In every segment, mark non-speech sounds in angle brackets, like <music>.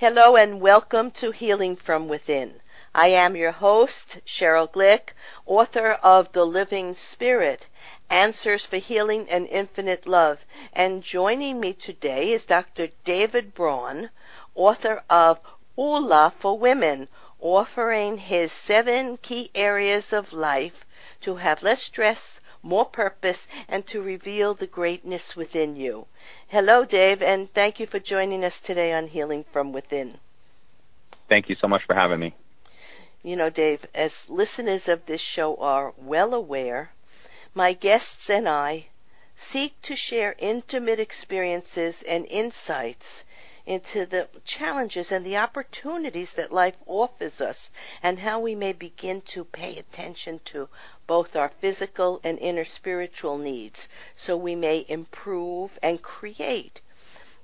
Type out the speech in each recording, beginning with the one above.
Hello and welcome to Healing from Within. I am your host, Sheryl Glick, author of The Living Spirit, Answers for Healing and Infinite Love. And joining me today is Dr. David Braun, author of Oola for Women, offering his seven key areas of life to have less stress, more purpose, and to reveal the greatness within you. Hello, Dave, and thank you for joining us today on Healing from Within. Thank you so much for having me. You know, Dave, as listeners of this show are well aware, my guests and I seek to share intimate experiences and insights into the challenges and the opportunities that life offers us and how we may begin to pay attention to both our physical and inner spiritual needs so we may improve and create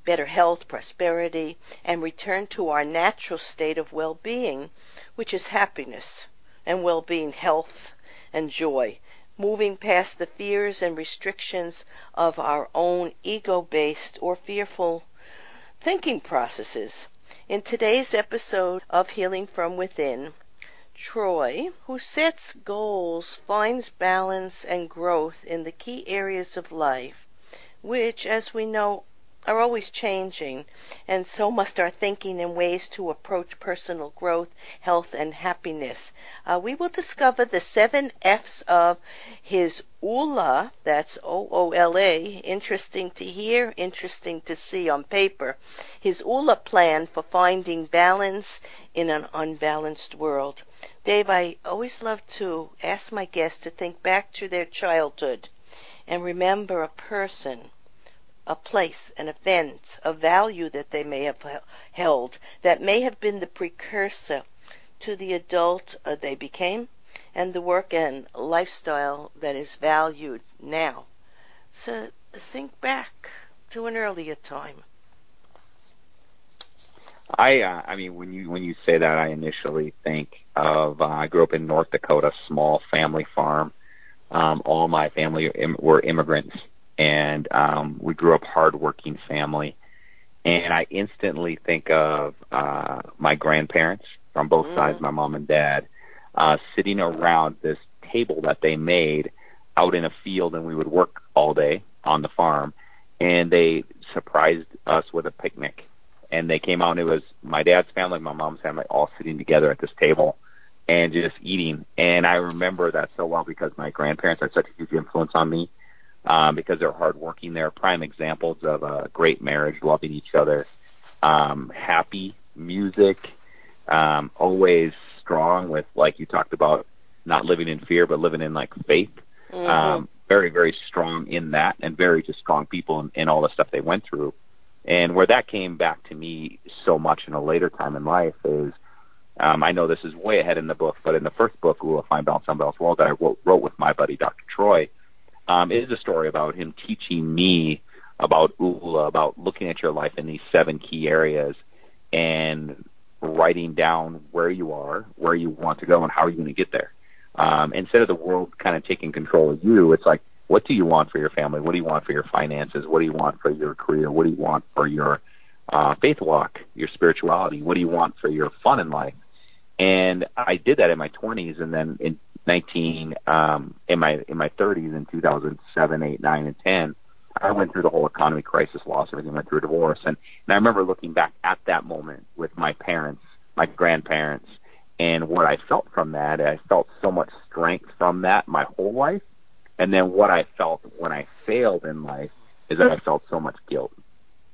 better health, prosperity, and return to our natural state of well-being, which is happiness and well-being, health and joy, moving past the fears and restrictions of our own ego-based or fearful thinking processes. In today's episode of Healing from Within, Troy, who sets goals, finds balance and growth in the key areas of life, which, as we know, are always changing, and so must our thinking and ways to approach personal growth, health, and happiness. Uh, we will discover the seven F's of his OOLA, that's O-O-L-A, interesting to hear, interesting to see on paper, his OOLA plan for finding balance in an unbalanced world. Dave, I always love to ask my guests to think back to their childhood and remember a person a place, an event, a value that they may have held that may have been the precursor to the adult uh, they became and the work and lifestyle that is valued now. So think back to an earlier time. I, uh, I mean, when you when you say that, I initially think of uh, I grew up in North Dakota, small family farm. Um, all my family Im- were immigrants and um, we grew up hardworking family. And I instantly think of uh, my grandparents from both mm. sides, my mom and dad, uh, sitting around this table that they made out in a field, and we would work all day on the farm. And they surprised us with a picnic. And they came out, and it was my dad's family, my mom's family, all sitting together at this table and just eating. And I remember that so well because my grandparents had such a huge influence on me um, because they're hardworking. They're prime examples of a great marriage, loving each other, um, happy music, um, always strong with, like you talked about, not living in fear, but living in like faith. Mm-hmm. Um, very, very strong in that and very just strong people in, in all the stuff they went through. And where that came back to me so much in a later time in life is, um, I know this is way ahead in the book, but in the first book, Oola Find Balance, Unbalanced World, that I wrote, wrote with my buddy, Dr. Troy, um, is a story about him teaching me about Oola, about looking at your life in these seven key areas and writing down where you are, where you want to go, and how are you going to get there. Um, instead of the world kind of taking control of you, it's like, what do you want for your family? What do you want for your finances? What do you want for your career? What do you want for your uh, faith walk, your spirituality? What do you want for your fun in life? And I did that in my 20s, and then in 19 um, in my in my 30s in 2007, 8, 9, and 10, I went through the whole economy crisis, loss everything, went through a divorce, and, and I remember looking back at that moment with my parents, my grandparents, and what I felt from that. I felt so much strength from that my whole life, and then what I felt when I failed in life is that I felt so much guilt,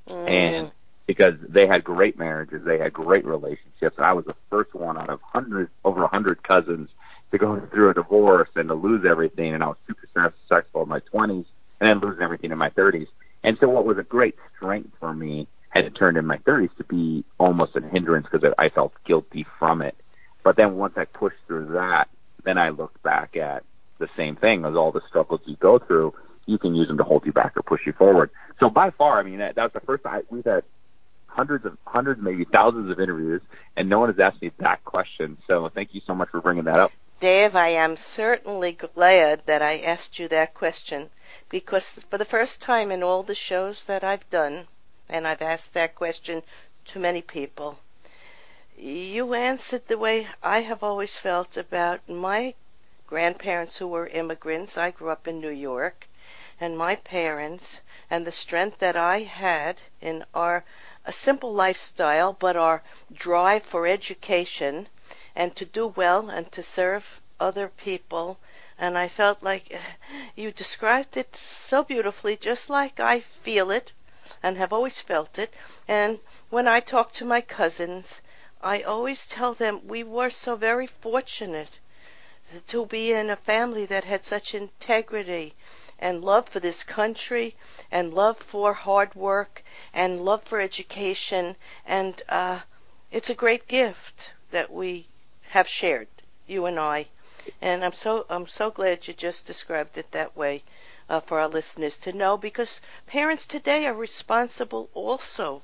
mm. and because they had great marriages, they had great relationships, and I was the first one out of hundreds, over a hundred cousins to go through a divorce and to lose everything. And I was super successful in my 20s and then losing everything in my 30s. And so what was a great strength for me had turned in my 30s to be almost a hindrance because I felt guilty from it. But then once I pushed through that, then I looked back at the same thing as all the struggles you go through. You can use them to hold you back or push you forward. So by far, I mean, that, that was the first time we've had hundreds of hundreds, maybe thousands of interviews, and no one has asked me that question. So thank you so much for bringing that up. Dave, I am certainly glad that I asked you that question because for the first time in all the shows that I've done, and I've asked that question to many people, you answered the way I have always felt about my grandparents who were immigrants. I grew up in New York, and my parents, and the strength that I had in our a simple lifestyle, but our drive for education and to do well and to serve other people. And I felt like <sighs> you described it so beautifully, just like I feel it and have always felt it. And when I talk to my cousins, I always tell them we were so very fortunate to be in a family that had such integrity and love for this country and love for hard work and love for education and uh, it's a great gift that we have shared you and I. And I'm so I'm so glad you just described it that way uh, for our listeners to know because parents today are responsible also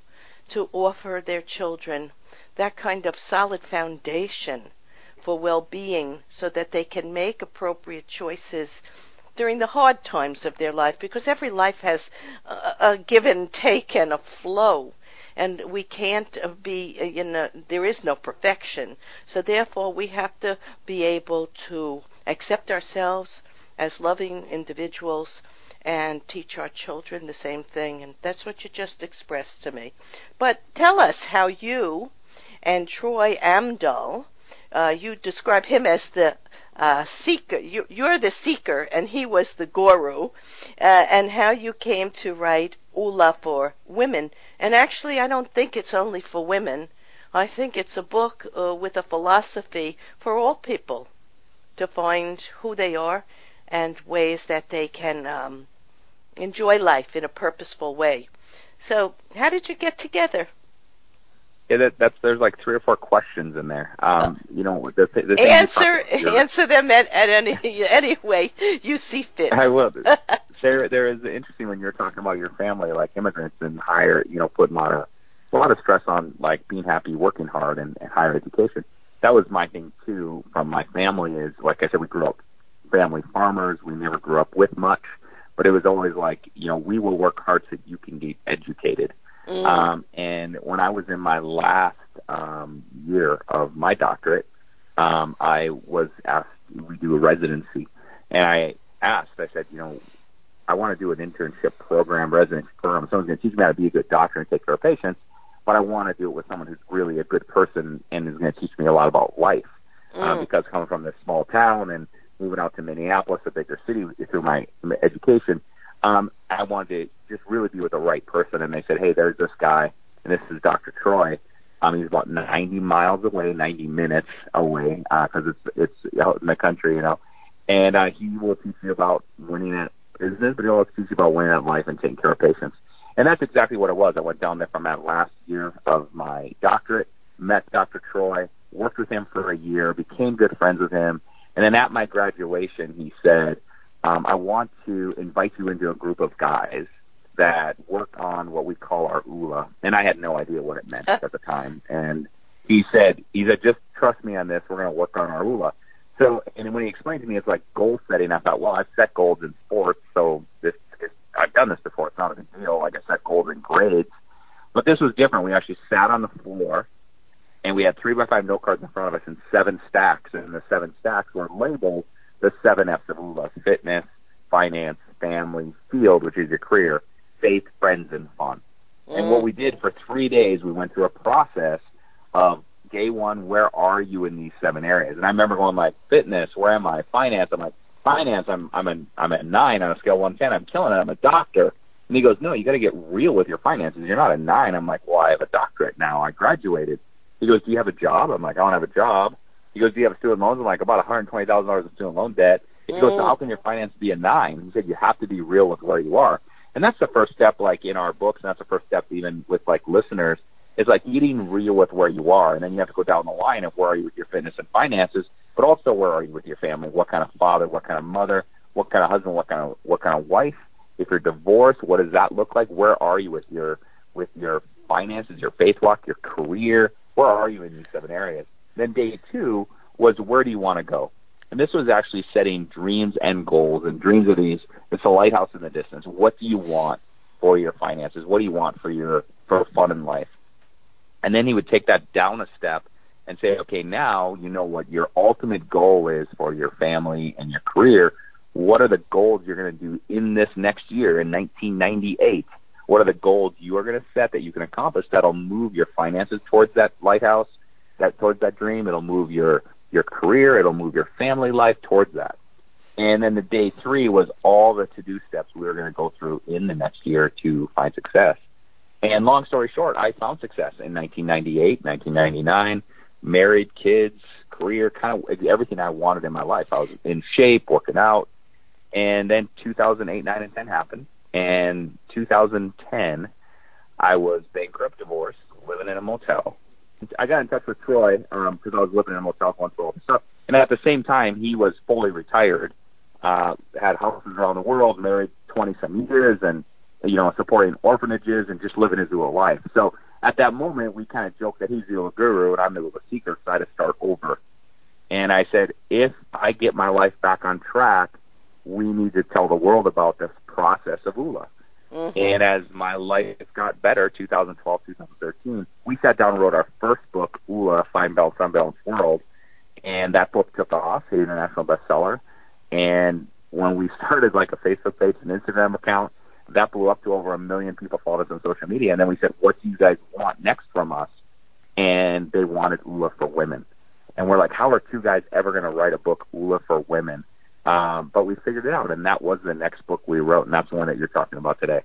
to offer their children that kind of solid foundation for well-being so that they can make appropriate choices during the hard times of their life because every life has a, a give and take and a flow and we can't be you know there is no perfection. So therefore we have to be able to accept ourselves as loving individuals and teach our children the same thing. And that's what you just expressed to me. But tell us how you and Troy Amdahl uh, you describe him as the uh, seeker. You, are the seeker, and he was the guru, uh, and how you came to write Oola for women. And actually, I don't think it's only for women. I think it's a book uh, with a philosophy for all people to find who they are and ways that they can um, enjoy life in a purposeful way. So, how did you get together? Yeah, that, that's there's like three or four questions in there. Um, you know, the, the answer answer them at, at any <laughs> any way you see fit. I will. <laughs> there there is interesting when you're talking about your family, like immigrants and higher, you know, putting a lot of a lot of stress on like being happy, working hard, and, and higher education. That was my thing too. From my family is like I said, we grew up family farmers. We never grew up with much, but it was always like you know we will work hard so you can get educated. Mm. Um, and when I was in my last um, year of my doctorate, um, I was asked we do a residency, and I asked. I said, you know, I want to do an internship program, residency program. Someone's going to teach me how to be a good doctor and take care of patients, but I want to do it with someone who's really a good person and is going to teach me a lot about life. Uh, mm. Uh, because coming from this small town and moving out to Minneapolis, a bigger city, through my education, um, I wanted to just really be with the right person. And they said, hey, there's this guy, and this is Dr. Troy. Um, he's about 90 miles away, 90 minutes away, because uh, it's it's out in the country, you know. And uh, he will teach you about winning at business, but he'll also teach you about winning at life and taking care of patients. And that's exactly what it was. I went down there from that last year of my doctorate, met Dr. Troy, worked with him for a year, became good friends with him, and then at my graduation, he said, um, I want to invite you into a group of guys that work on what we call our Oola. And I had no idea what it meant at the time. And he said, he said, just trust me on this. We're going to work on our Oola. So, and when he explained to me, it's like goal setting. I thought, well, I've set goals in sports, so this, is, I've done this before. It's not a big deal. Like I set goals in grades, but this was different. We actually sat on the floor, and we had three by five note cards in front of us in seven stacks, and the seven stacks were labeled the seven F's of Oola: fitness, finance, family, field, which is your career, faith, friends, and fun. Mm. And what we did for three days, we went through a process of day one, where are you in these seven areas? And I remember going like fitness, where am I? Finance, I'm like finance, I'm I'm an I'm at nine on a scale of one ten. I'm killing it. I'm a doctor. And he goes, no, you got to get real with your finances. You're not a nine. I'm like, well, I have a doctorate now. I graduated. He goes, do you have a job? I'm like, I don't have a job. He goes, do you have a student loans? I'm like, about $120,000 in student loan debt. He mm. goes, so how can your finance be a nine? He said, you have to be real with where you are. And that's the first step, like in our books, and that's the first step even with like listeners, is like getting real with where you are. And then you have to go down the line of where are you with your fitness and finances, but also where are you with your family? What kind of father? What kind of mother? What kind of husband? What kind of, what kind of wife? If you're divorced, what does that look like? Where are you with your, with your finances, your faith walk, your career? Where are you in these seven areas? Then day two was where do you want to go? And this was actually setting dreams and goals. And dreams of these, it's a lighthouse in the distance. What do you want for your finances? What do you want for your, for fun in life? And then he would take that down a step and say, okay, now you know what your ultimate goal is for your family and your career. What are the goals you're going to do in this next year in 1998? What are the goals you are going to set that you can accomplish that'll move your finances towards that lighthouse, that towards that dream? It'll move your your career. It'll move your family life towards that. And then the day three was all the to do steps we were going to go through in the next year to find success. And long story short, I found success in 1998, 1999, married, kids, career, kind of everything I wanted in my life. I was in shape, working out. And then 2008, 9, and 10 happened. And 2010, I was bankrupt, divorced, living in a motel. I got in touch with Troy because um, I was living in a motel going through all this stuff. And at the same time, he was fully retired, uh, had houses around the world, married 20 some years, and you know, supporting orphanages and just living his little life. So at that moment, we kind of joked that he's the little guru and I'm the little seeker, so I had to start over. And I said, if I get my life back on track, we need to tell the world about this process of Oola. Mm-hmm. And as my life got better, 2012, 2013, we sat down and wrote our first book, Oola, Find Balance, Unbalanced World. And that book took off, hit international bestseller. And when we <laughs> started like a Facebook page and Instagram account, that blew up to over a million people followed us on social media. And then we said, what do you guys want next from us? And they wanted Oola for women. And we're like, how are two guys ever going to write a book, Oola for women? Um, but we figured it out, and that was the next book we wrote, and that's the one that you're talking about today.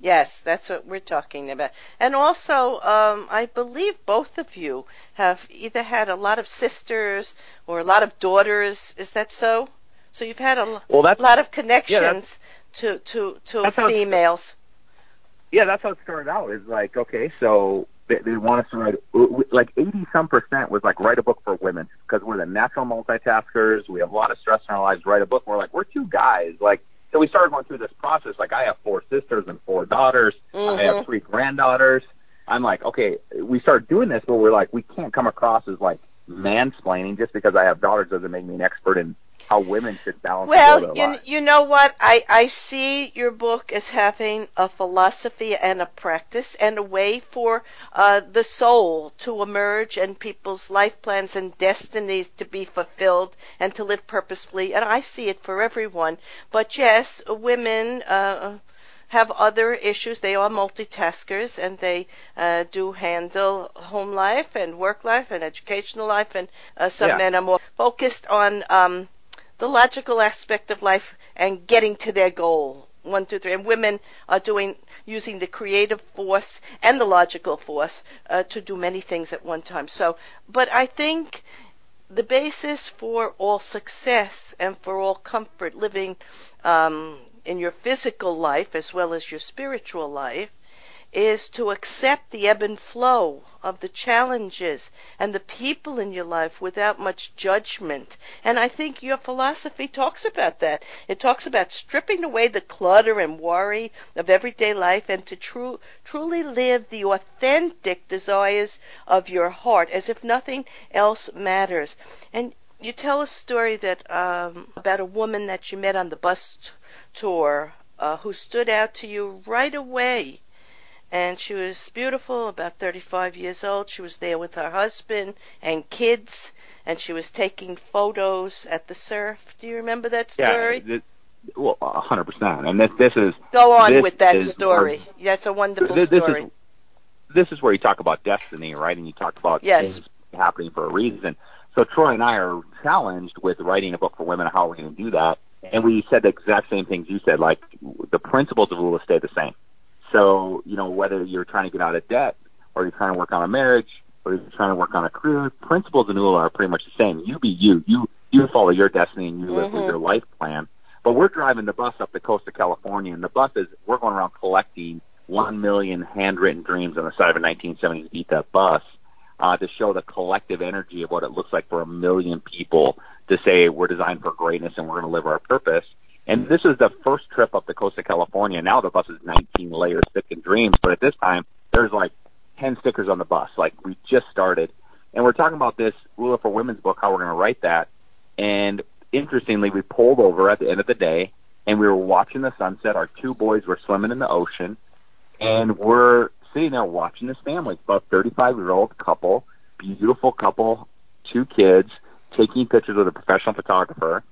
Yes, that's what we're talking about. And also, um, I believe both of you have either had a lot of sisters or a lot of daughters. Is that so? So you've had a well, lot of connections to to to females. Yeah, that's how it started out. Is like okay, so they, they want us to write like eighty some percent was like write a book for women because we're the natural multitaskers. We have a lot of stress in our lives. Write a book. We're like we're two guys. Like so, we started going through this process. Like I have four sisters and four daughters. Mm-hmm. I have mm-hmm. three granddaughters. I'm like okay, we start doing this, but we're like we can't come across as like mansplaining just because I have daughters doesn't make me an expert in how women should balance well you, you know what i i see your book as having a philosophy and a practice and a way for uh, the soul to emerge and people's life plans and destinies to be fulfilled and to live purposefully and i see it for everyone but yes women uh, have other issues. They are multitaskers and they uh, do handle home life and work life and educational life. And uh, some yeah. men are more focused on um, the logical aspect of life and getting to their goal. One, two, three. And women are doing using the creative force and the logical force uh, to do many things at one time. So, but I think the basis for all success and for all comfort living um, in your physical life as well as your spiritual life is to accept the ebb and flow of the challenges and the people in your life without much judgment. And I think your philosophy talks about that. It talks about stripping away the clutter and worry of everyday life and to tru- truly live the authentic desires of your heart as if nothing else matters. And you tell a story that um, about a woman that you met on the bus t- tour uh, who stood out to you right away and she was beautiful, about 35 years old. She was there with her husband and kids, and she was taking photos at the surf. Do you remember that story? Yeah, well, a hundred percent. And this this is go on with that story. That's a wonderful this, this story. Is, this is where you talk about destiny, right? And you talk about yes. things happening for a reason. So Troy and I are challenged with writing a book for women. How are we going to do that? And we said the exact same things you said. Like the principles of Oola stay the same so, you know, whether you're trying to get out of debt or you're trying to work on a marriage or you're trying to work on a career, principles and Oola are pretty much the same. You be you. You you follow your destiny and you live mm-hmm. with your life plan. But we're driving the bus up the coast of California, and the bus is we're going around collecting one million handwritten dreams on the side of a 1970s beat that bus uh, to show the collective energy of what it looks like for a million people to say we're designed for greatness and we're going to live our purpose. And this is the first trip up the coast of California. Now the bus is 19 layers thick in dreams, but at this time there's like 10 stickers on the bus. Like we just started. And we're talking about this Oola for Women's book, how we're going to write that. And interestingly, we pulled over at the end of the day and we were watching the sunset. Our two boys were swimming in the ocean and we're sitting there watching this family. It's about 35 year old couple, beautiful couple, two kids, taking pictures with a professional photographer.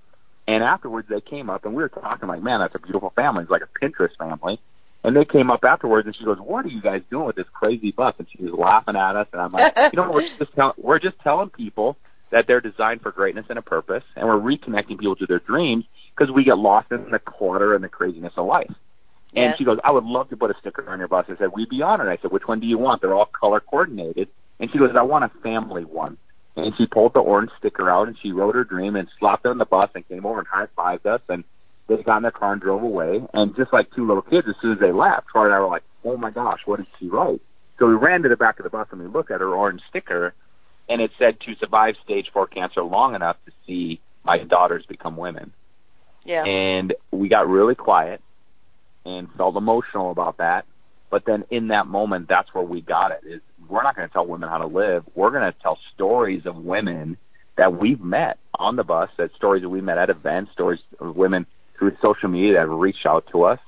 And afterwards, they came up and we were talking like, man, that's a beautiful family. It's like a Pinterest family. And they came up afterwards and she goes, "What are you guys doing with this crazy bus?" And she was laughing at us, and I'm like, "You know, we're just tell- we're just telling people that they're designed for greatness and a purpose, and we're reconnecting people to their dreams because we get lost in the clutter and the craziness of life." And Yeah. she goes, "I would love to put a sticker on your bus." I said, "We'd be honored." I said, "Which one do you want?" They're all color coordinated. And she goes, "I want a family one." And she pulled the orange sticker out and she wrote her dream and slapped it on the bus and came over and high fived us and they got in their car and drove away. And just like two little kids, as soon as they left, Troy and I were like, "Oh my gosh, what did she write?" So we ran to the back of the bus and we looked at her orange sticker, and it said, "To survive stage four cancer long enough to see my daughters become women." Yeah. And we got really quiet and felt emotional about that. But then in that moment, that's where we got it. Is we're not going to tell women how to live. We're going to tell stories of women that we've met on the bus, that stories that we met at events, stories of women through social media that have reached out to us.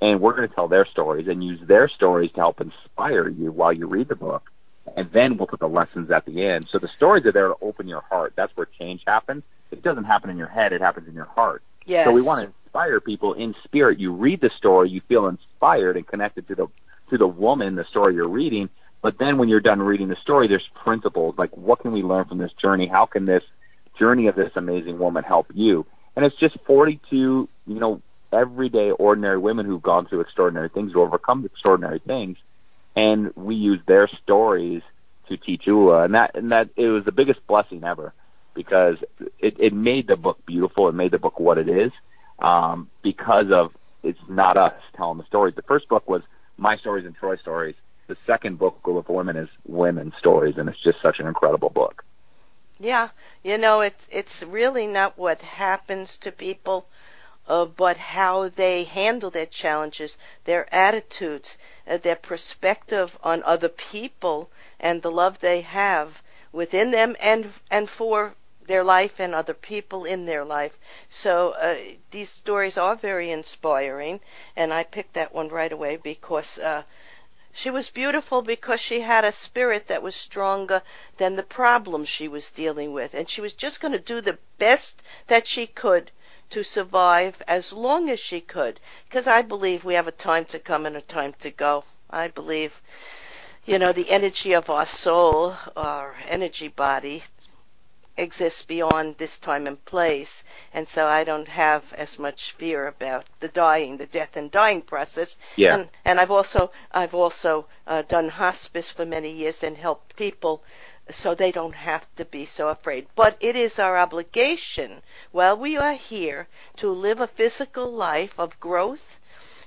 And we're going to tell their stories and use their stories to help inspire you while you read the book. And then we'll put the lessons at the end. So the stories are there to open your heart. That's where change happens. It doesn't happen in your head. It happens in your heart. yes. So we want to inspire people in spirit. You read the story, you feel inspired and connected to the to the woman, the story you're reading. But then when you're done reading the story, there's principles like what can we learn from this journey? How can this journey of this amazing woman help you? And it's just 42, you know, everyday ordinary women who've gone through extraordinary things, who overcome extraordinary things, and we use their stories to teach Oola. And that and that it was the biggest blessing ever because it, it made the book beautiful. It made the book what it is um, because of it's not us telling the stories. The first book was my stories and Troy stories. The second book, of Women, is women's stories, and it's just such an incredible book. Yeah, you know, it's it's really not what happens to people, uh, but how they handle their challenges, their attitudes, uh, their perspective on other people, and the love they have within them and and for their life and other people in their life. So uh, these stories are very inspiring, and I picked that one right away because. Uh, she was beautiful because she had a spirit that was stronger than the problems she was dealing with. And she was just going to do the best that she could to survive as long as she could. Because I believe we have a time to come and a time to go. I believe, you know, the energy of our soul, our energy body, exists beyond this time and place. And so I don't have as much fear about the dying, the death and dying process. Yeah. And, and I've also, I've also uh, done hospice for many years and helped people so they don't have to be so afraid. But it is our obligation while we are here to live a physical life of growth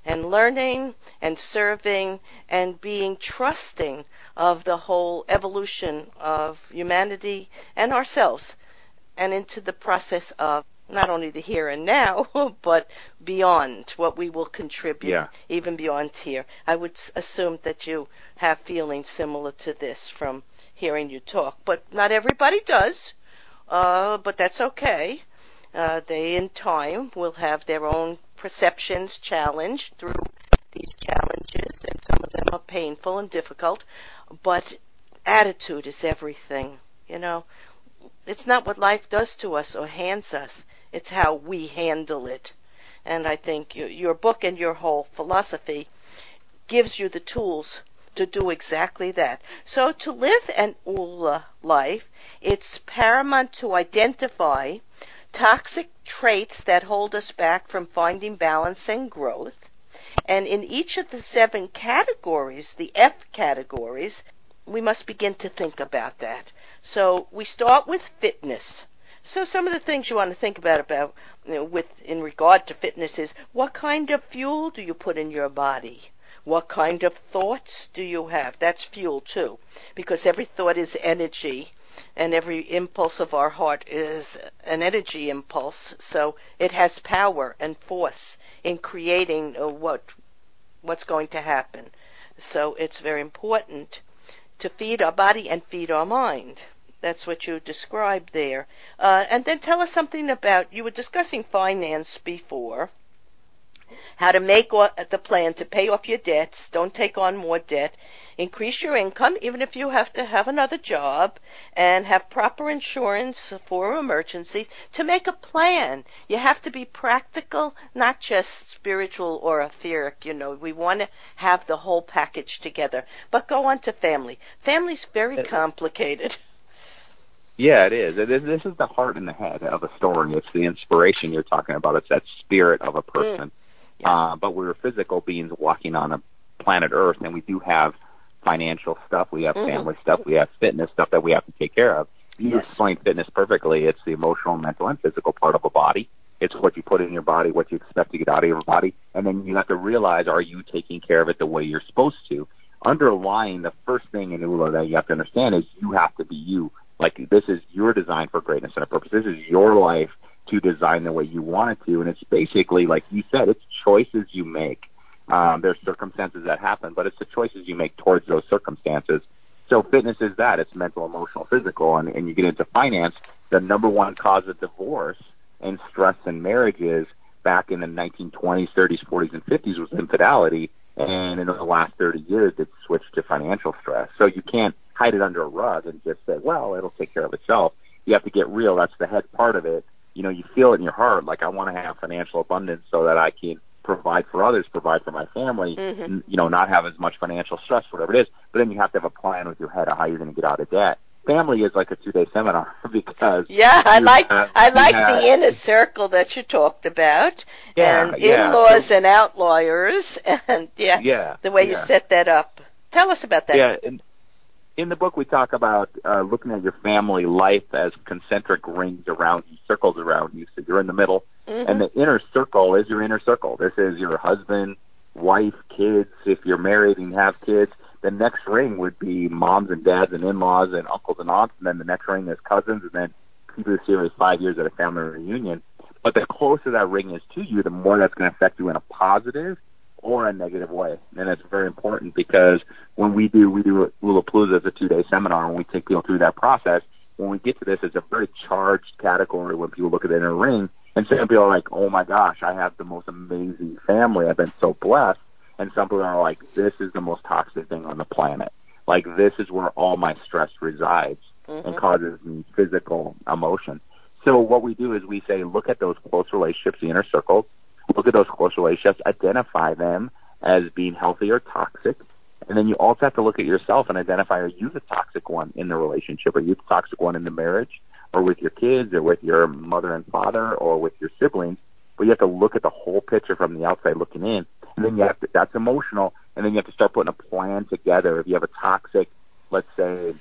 and learning and serving and being trusting of the whole evolution of humanity and ourselves and into the process of not only the here and now, <laughs> but beyond what we will contribute, Yeah. even beyond here. I would assume that you have feelings similar to this from hearing you talk, but not everybody does. Uh, but that's okay. Uh, they, in time, will have their own perceptions challenged through these challenges, and some of them are painful and difficult. But attitude is everything. You know, it's not what life does to us or hands us; it's how we handle it. And I think your, your book and your whole philosophy gives you the tools to do exactly that. So to live an Oola life, it's paramount to identify toxic traits that hold us back from finding balance and growth. And in each of the seven categories, the F categories, we must begin to think about that. So we start with fitness. So some of the things you want to think about about you know, with in regard to fitness is what kind of fuel do you put in your body? What kind of thoughts do you have? That's fuel too, because every thought is energy, and every impulse of our heart is an energy impulse. So it has power and force in creating uh, what what's going to happen. So it's very important to feed our body and feed our mind. That's what you described there. Uh, and then tell us something about you were discussing finance before. How to make the plan to pay off your debts. Don't take on more debt. Increase your income, even if you have to have another job, and have proper insurance for emergencies. To make a plan, you have to be practical, not just spiritual or etheric. You know, we want to have the whole package together. But go on to family. Family's very complicated. <laughs> Yeah, it is. It is. This is the heart and the head of a story. It's the inspiration you're talking about. It's that spirit of a person. Mm. Uh, but we're physical beings walking on a planet Earth, and we do have financial stuff, we have mm-hmm. family stuff, we have fitness stuff that we have to take care of. You yes. explain fitness perfectly. It's the emotional, mental, and physical part of a body. It's what you put in your body, what you expect to get out of your body, and then you have to realize: Are you taking care of it the way you're supposed to? Underlying the first thing in Oola that you have to understand is you have to be you. Like this is your design for greatness and a purpose. This is your life to design the way you want it to, and it's basically like you said, it's choices you make. Um, there's circumstances that happen, but it's the choices you make towards those circumstances. So fitness is that. It's mental, emotional, physical, and, and you get into finance. The number one cause of divorce and stress in marriages back in the 1920s, 30s, 40s, and 50s was infidelity. And in the last 30 years, it's switched to financial stress. So you can't hide it under a rug and just say, well, it'll take care of itself. You have to get real. That's the head part of it. You know, you feel it in your heart, like I want to have financial abundance so that I can provide for others, provide for my family, mm-hmm. you know, not have as much financial stress, whatever it is. But then you have to have a plan with your head of how you're going to get out of debt. Family is like a two day seminar <laughs> because yeah, I like have, I like have, the inner circle that you talked about, yeah, and in laws so, and outliers, <laughs> and yeah, yeah, the way yeah. you set that up. Tell us about that. Yeah. And, in the book we talk about uh, looking at your family life as concentric rings around you, circles around you. So you're in the middle, mm-hmm. and the inner circle is your inner circle. This is your husband, wife, kids. If you're married and have kids, the next ring would be moms and dads and in-laws and uncles and aunts, and then the next ring is cousins, and then keep the series five years at a family reunion. But the closer that ring is to you, the more that's going to affect you in a positive or a negative way. And it's very important because when we do, we do Oolapalooza as a two day seminar and we take people through that process. When we get to this, it's a very charged category when people look at it in a ring. And some people are like, oh my gosh, I have the most amazing family. I've been so blessed. And some people are like, this is the most toxic thing on the planet. Like, this is where all my stress resides mm-hmm. and causes me physical emotion. So what we do is we say, look at those close relationships, the inner circles, look at those close relationships, identify them as being healthy or toxic, and then you also have to look at yourself and identify are you the toxic one in the relationship? Are you the toxic one in the marriage or with your kids or with your mother and father or with your siblings? But you have to look at the whole picture from the outside looking in. And then you have to, that's emotional. And then you have to start putting a plan together. If you have a toxic, let's say,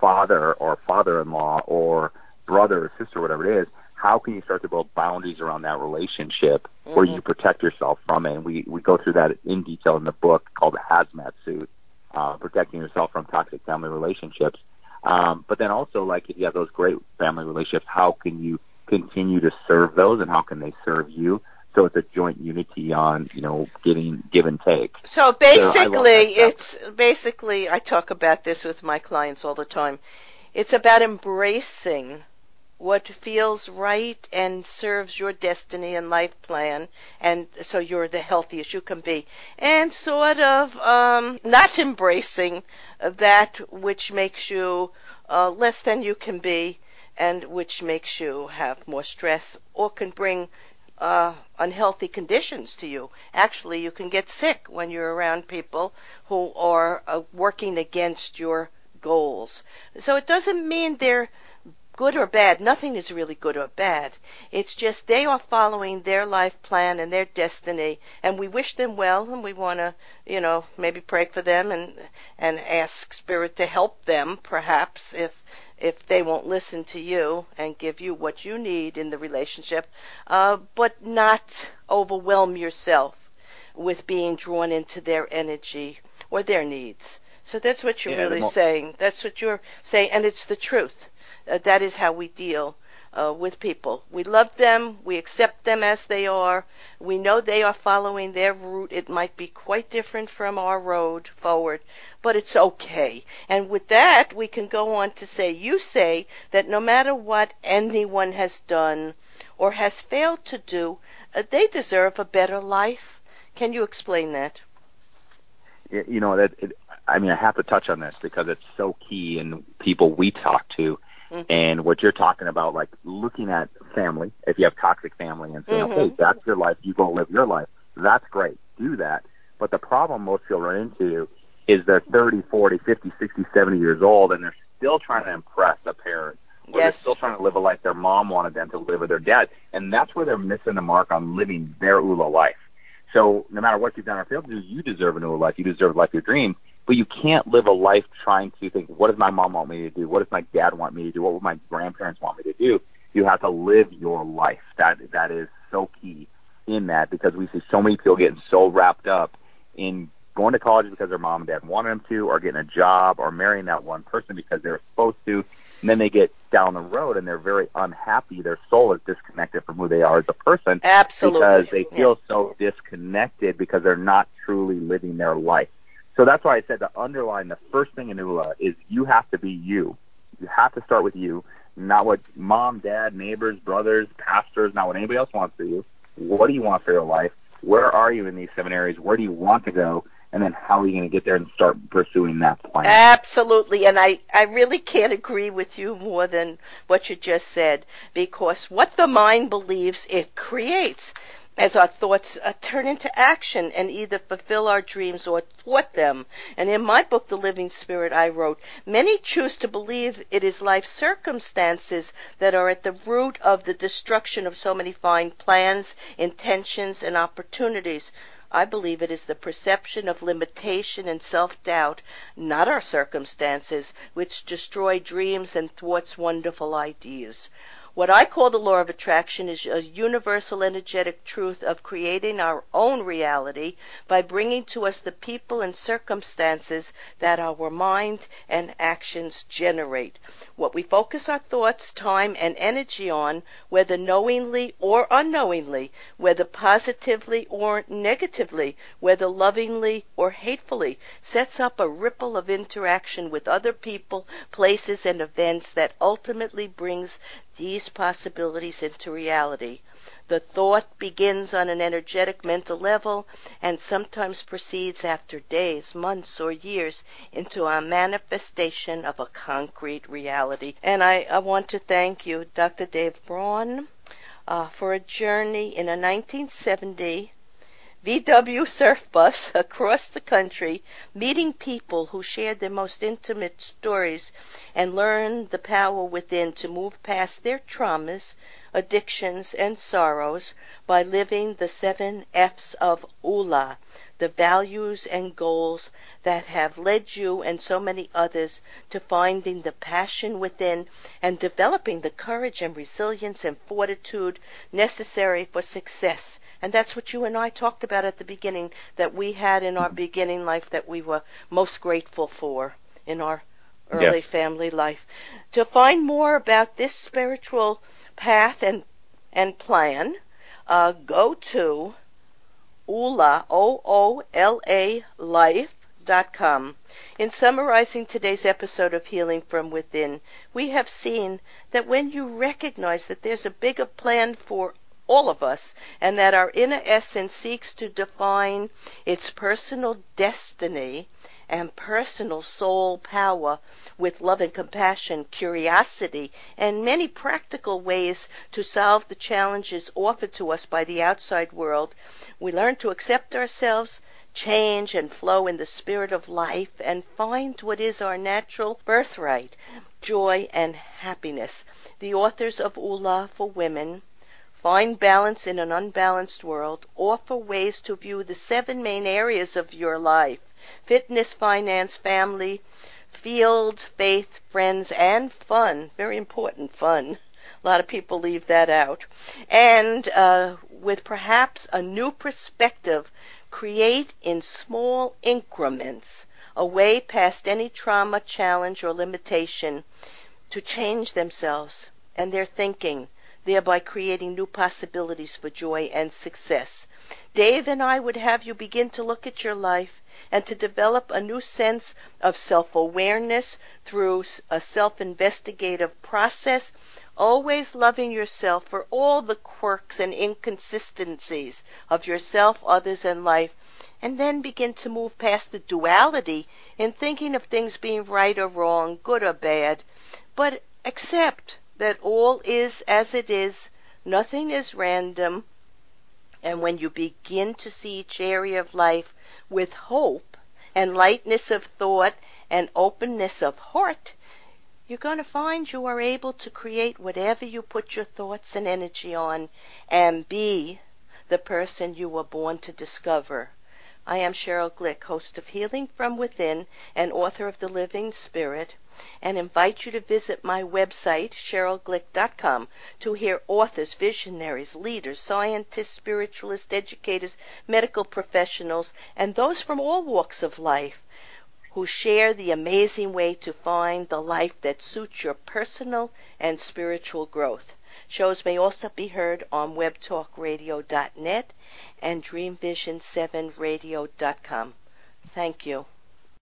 father or father-in-law or brother or sister, whatever it is, how can you start to build boundaries around that relationship mm-hmm. where you protect yourself from it? And we, we go through that in detail in the book called the Hazmat Suit, uh, protecting yourself from toxic family relationships. Um, but then also, like, if you have those great family relationships, how can you continue to serve those and how can they serve you? So it's a joint unity on, you know, getting give and take. So basically, so it's basically, I talk about this with my clients all the time. It's about embracing what feels right and serves your destiny and life plan and so you're the healthiest you can be and sort of um not embracing that which makes you uh, less than you can be and which makes you have more stress or can bring uh, unhealthy conditions to you. Actually, you can get sick when you're around people who are uh, working against your goals. So it doesn't mean they're good or bad. Nothing is really good or bad. It's just they are following their life plan and their destiny, and we wish them well, and we want to, you know, maybe pray for them and and ask Spirit to help them, perhaps if if they won't listen to you and give you what you need in the relationship, uh, but not overwhelm yourself with being drawn into their energy or their needs. So that's what you're yeah, really saying. That's what you're saying, and it's the truth uh, that is how we deal uh, with people. We love them, we accept them as they are. We know they are following their route. It might be quite different from our road forward, but it's okay. And with that, we can go on to say, you say that no matter what anyone has done or has failed to do, uh, they deserve a better life. Can you explain that? You know that it, I mean I have to touch on this because it's so key in people we talk to. Mm-hmm. And what you're talking about, like looking at family, if you have toxic family and saying, mm-hmm. okay, that's your life, you go live your life. That's great. Do that. But the problem most people run into is they're 30, 40, 50, 60, 70 years old and they're still trying to impress a parent. Or yes. they're still trying to live a life their mom wanted them to live or their dad. And that's where they're missing the mark on living their Oola life. So no matter what you've done or failed to do, you deserve a new life. You deserve life your dreams. But you can't live a life trying to think, what does my mom want me to do? What does my dad want me to do? What would my grandparents want me to do? You have to live your life. That that is so key in that because we see so many people getting so wrapped up in going to college because their mom and dad wanted them to, or getting a job, or marrying that one person because they were supposed to. And then they get down the road and they're very unhappy. Their soul is disconnected from who they are as a person. Absolutely. Because they feel yeah. so disconnected because they're not truly living their life. So that's why I said to underline the first thing in Oola is you have to be you. You have to start with you, not what mom, dad, neighbors, brothers, pastors, not what anybody else wants for you. What do you want for your life? Where are you in these seven areas? Where do you want to go? and then how are you going to get there and start pursuing that plan? Absolutely, and I, I really can't agree with you more than what you just said because what the mind believes it creates as our thoughts uh, turn into action and either fulfill our dreams or thwart them. And in my book, The Living Spirit, I wrote, many choose to believe it is life circumstances that are at the root of the destruction of so many fine plans, intentions, and opportunities. I believe it is the perception of limitation and self-doubt, not our circumstances, which destroy dreams and thwarts wonderful ideas. What I call the law of attraction is a universal energetic truth of creating our own reality by bringing to us the people and circumstances that our mind and actions generate. What we focus our thoughts, time, and energy on, whether knowingly or unknowingly, whether positively or negatively, whether lovingly or hatefully, sets up a ripple of interaction with other people, places, and events that ultimately brings these possibilities into reality. The thought begins on an energetic mental level and sometimes proceeds after days, months, or years into a manifestation of a concrete reality. And I, I want to thank you, Dr. Dave Braun, uh, for a journey in a 1970 VW surf bus <laughs> across the country, meeting people who shared their most intimate stories and learned the power within to move past their traumas, addictions, and sorrows by living the seven F's of Oola, the values and goals that have led you and so many others to finding the passion within and developing the courage and resilience and fortitude necessary for success and that's what you and I talked about at the beginning that we had in our beginning life that we were most grateful for in our early yeah. family life. To find more about this spiritual path and and plan, uh, go to OOLA, O-O-L-A, In summarizing today's episode of Healing from Within, we have seen that when you recognize that there's a bigger plan for all of us, and that our inner essence seeks to define its personal destiny and personal soul power with love and compassion, curiosity, and many practical ways to solve the challenges offered to us by the outside world, we learn to accept ourselves, change and flow in the spirit of life, and find what is our natural birthright, joy and happiness. The authors of Oola for Women Find balance in an unbalanced world. Offer ways to view the seven main areas of your life fitness, finance, family, field, faith, friends, and fun. Very important, fun. A lot of people leave that out. And uh, with perhaps a new perspective, create in small increments a way past any trauma, challenge, or limitation to change themselves and their thinking thereby creating new possibilities for joy and success. Dave and I would have you begin to look at your life and to develop a new sense of self awareness through a self investigative process, always loving yourself for all the quirks and inconsistencies of yourself, others, and life, and then begin to move past the duality in thinking of things being right or wrong, good or bad, but accept that all is as it is, nothing is random, and when you begin to see each area of life with hope and lightness of thought and openness of heart, you're going to find you are able to create whatever you put your thoughts and energy on and be the person you were born to discover. I am Sheryl Glick, host of Healing from Within and author of The Living Spirit and invite you to visit my website, SherylGlick.com, to hear authors, visionaries, leaders, scientists, spiritualists, educators, medical professionals, and those from all walks of life who share the amazing way to find the life that suits your personal and spiritual growth. Shows may also be heard on webtalkradio.net and dreamvision7radio.com. Thank you.